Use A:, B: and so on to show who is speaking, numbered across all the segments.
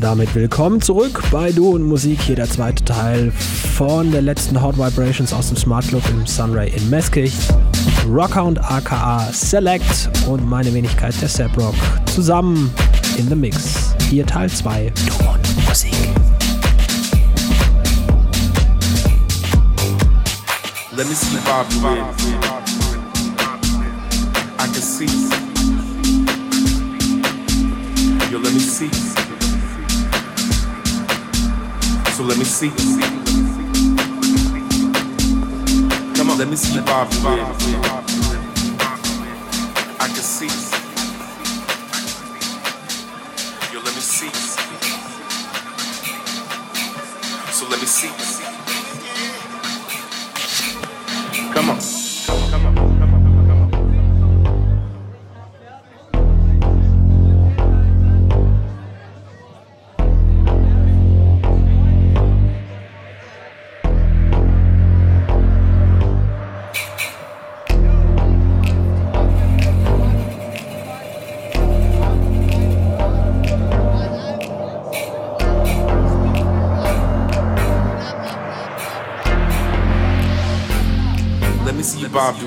A: damit willkommen zurück bei Du und Musik. Hier der zweite Teil von der letzten Hot Vibrations aus dem Smart Club im Sunray in Meskicht. Rockhound aka Select und meine Wenigkeit der Rock zusammen in the Mix. Hier Teil 2 Du und Musik. Let me see Bob I can see. Yo, let me see. So let me see. Come on, let me see you bob I
B: Bobby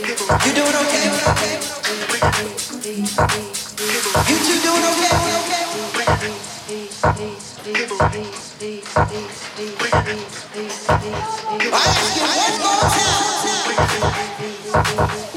B: You doing okay? You
C: two doing okay? One more time.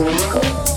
C: Musical.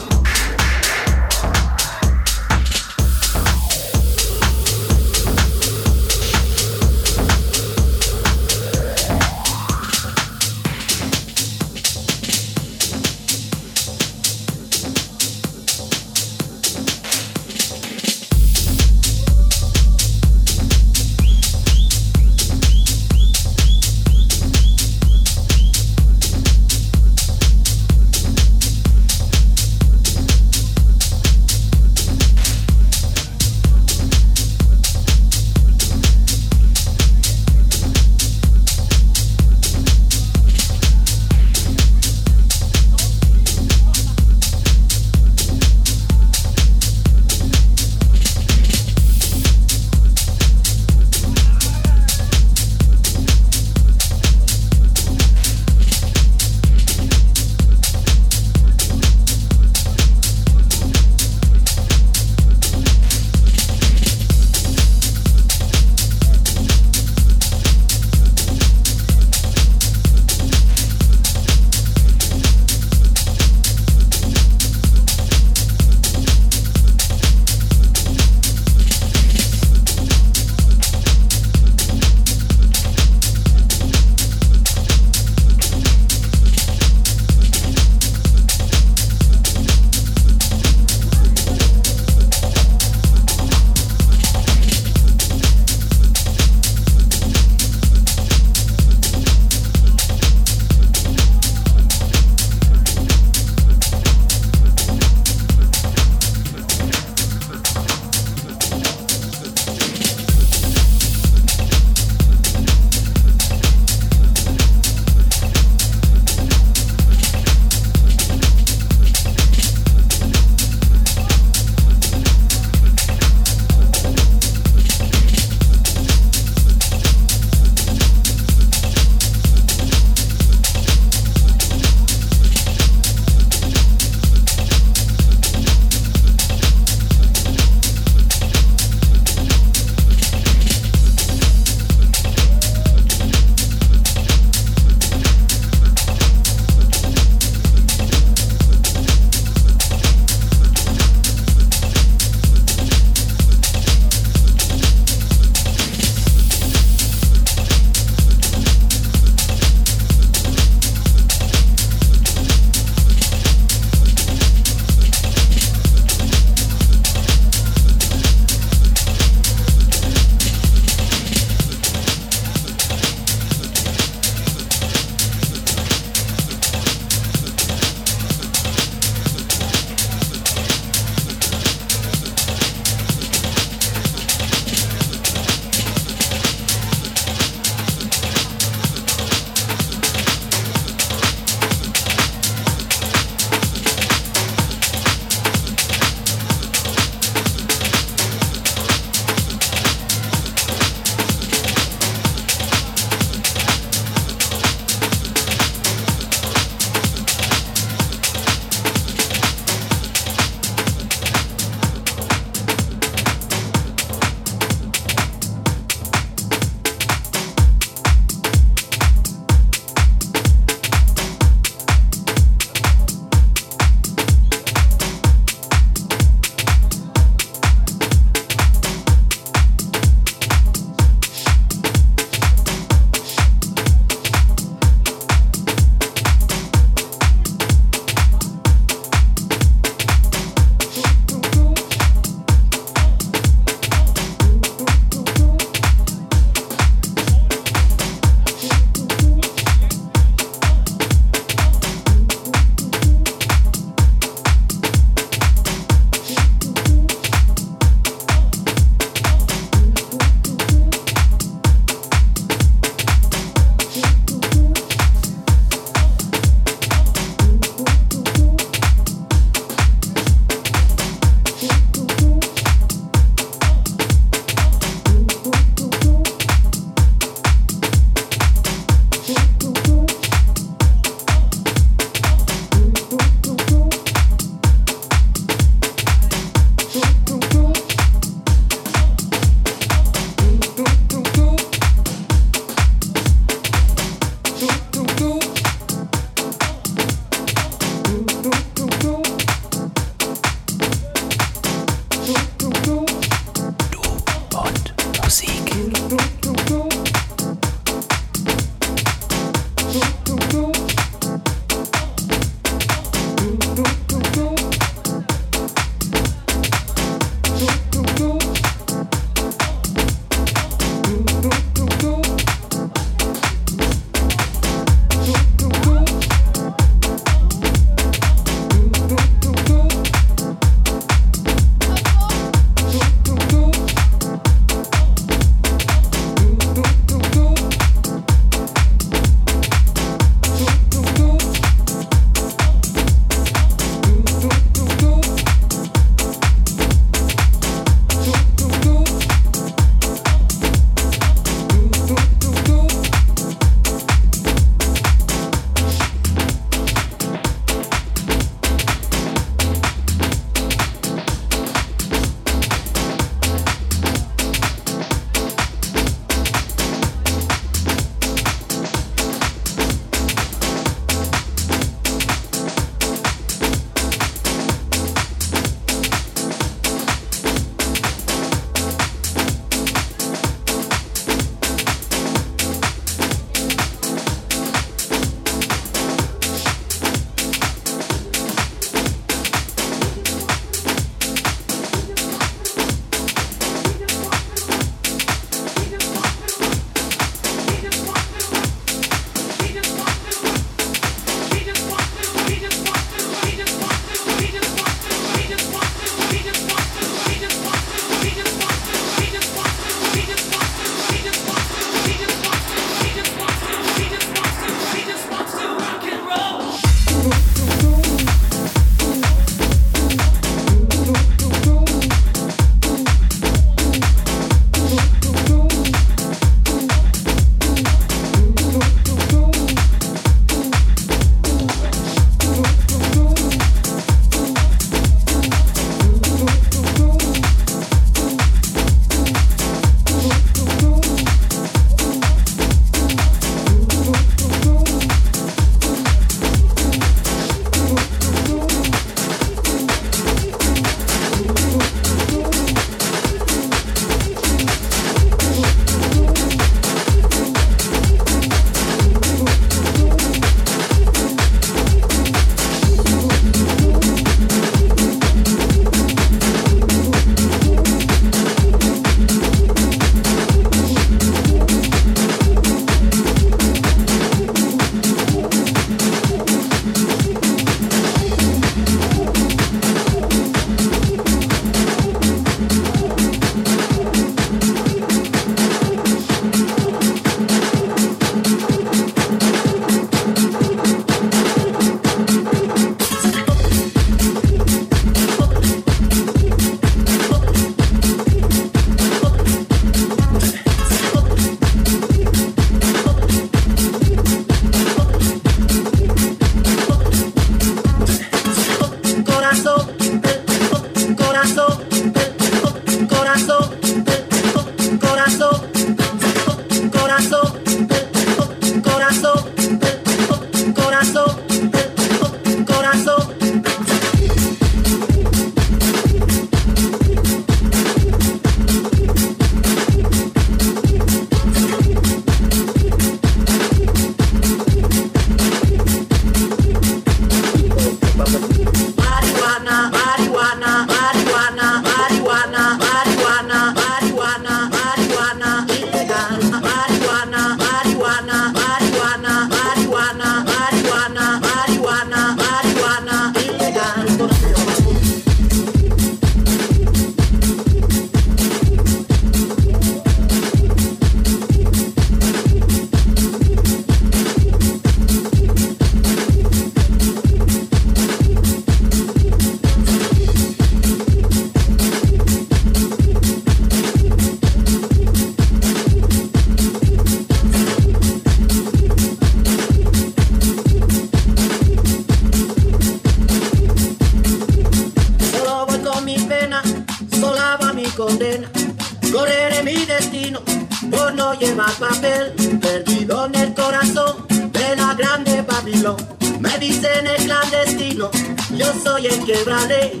C: Correré mi destino por no llevar papel.
D: Perdido en el corazón de la grande Babilón. Me dicen el clandestino, yo soy el que brale.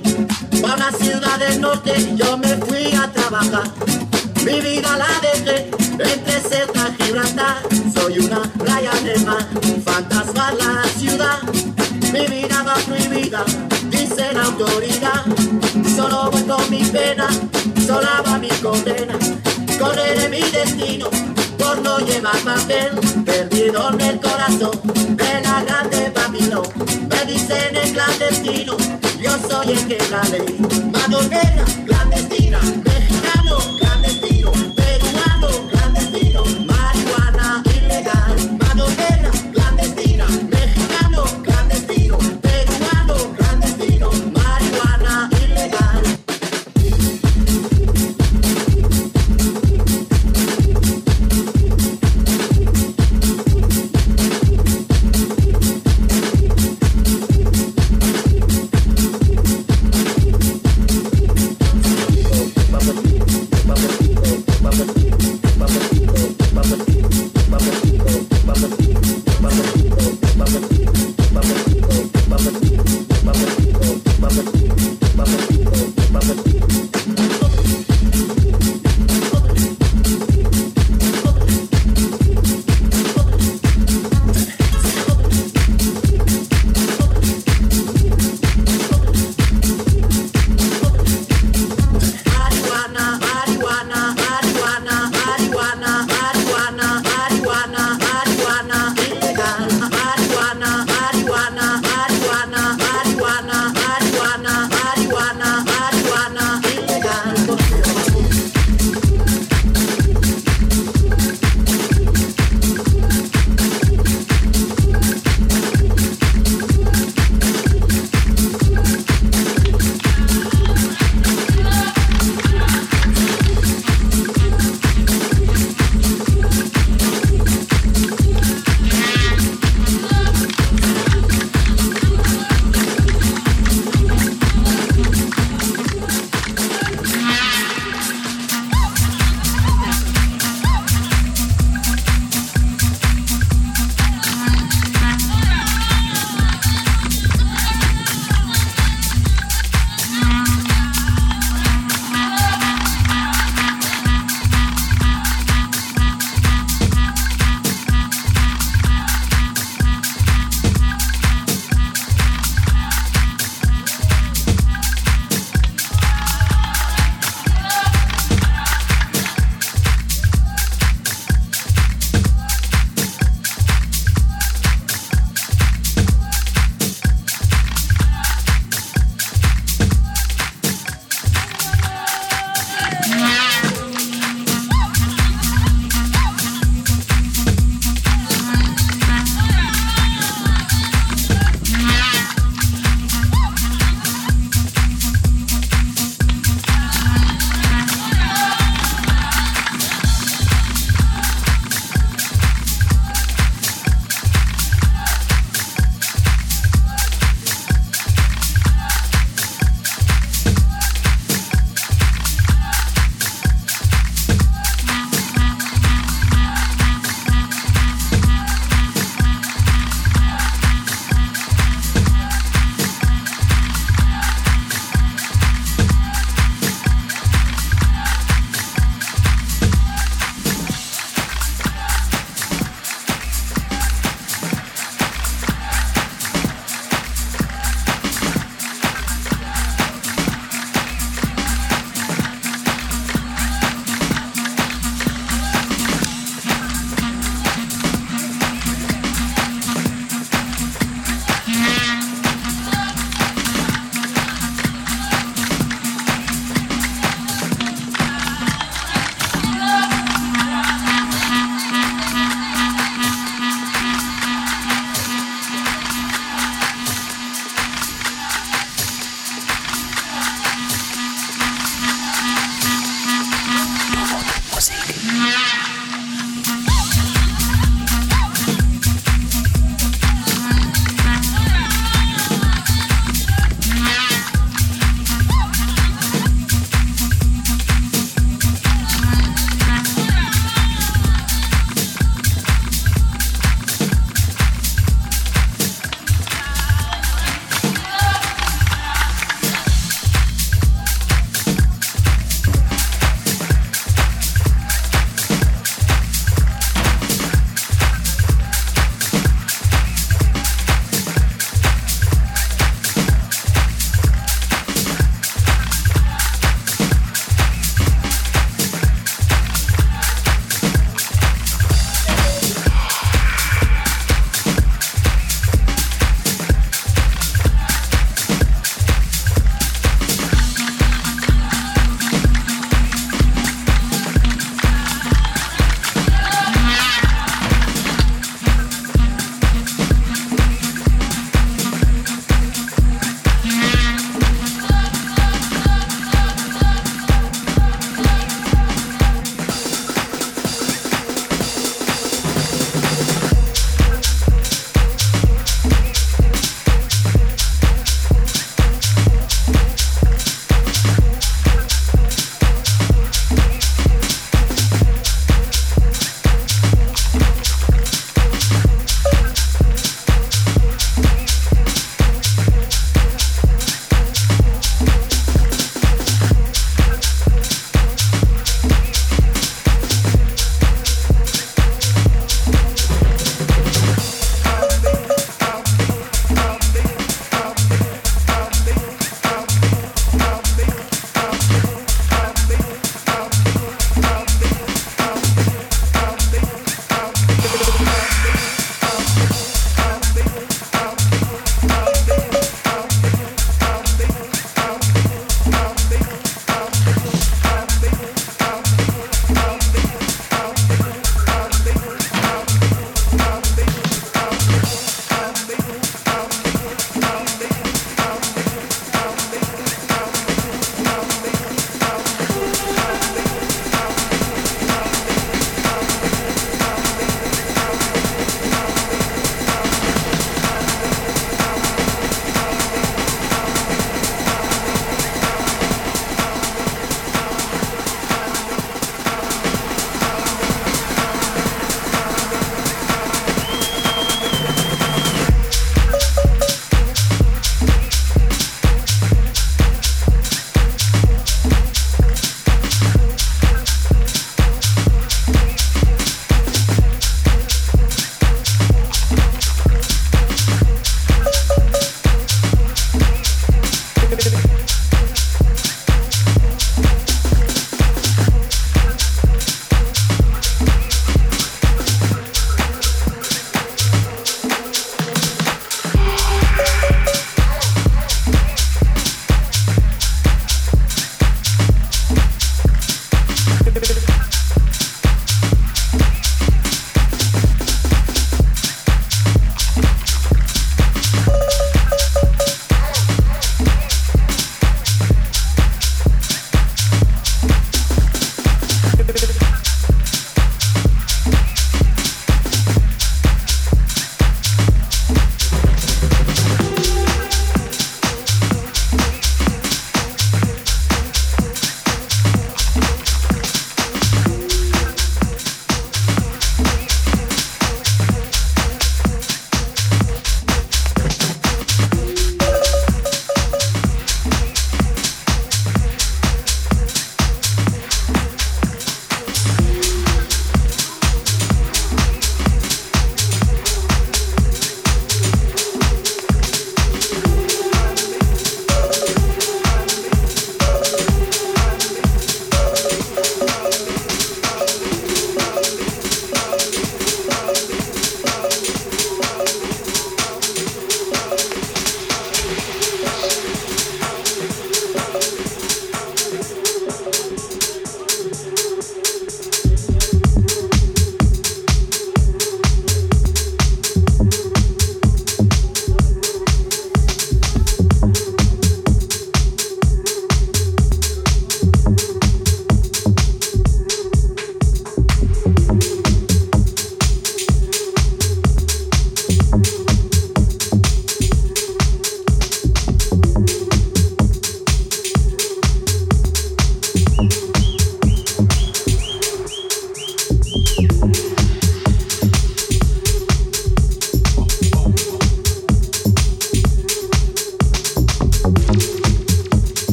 D: Para la ciudad del norte yo me fui a trabajar. Mi vida la dejé entre Ceuta y Gibraltar. Soy una raya de mar, fantasma la ciudad. Mi vida va prohibida la autoridad. Solo voy con mi pena, sola va mi condena. Correré mi destino por no llevar papel, perdido en el corazón de la grande Babilón. Me dicen el clandestino, yo soy el que la ley. Madonera, clandestina, mexicano,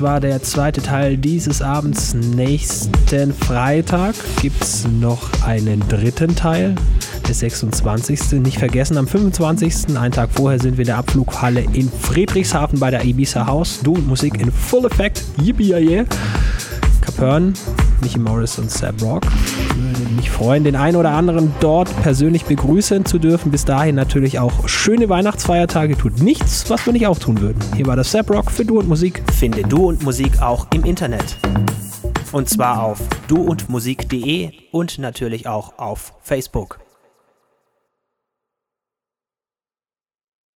E: Das war der zweite Teil dieses Abends. Nächsten Freitag gibt es noch einen dritten Teil, der 26. Nicht vergessen, am 25. einen Tag vorher sind wir in der Abflughalle in Friedrichshafen bei der Ibiza House. Du und Musik in Full Effect. Yippie yeah. Capern, Mickey Morris und Sam Rock. Würde mich freuen, den einen oder anderen dort persönlich begrüßen zu dürfen. Bis dahin natürlich auch schöne Weihnachtsfeiertage. Tut nichts, was wir nicht auch tun würden. Hier war das Sam Rock für Du und Musik.
F: Finde Du und Musik auch im Internet. Und zwar auf duundmusik.de und natürlich auch auf Facebook.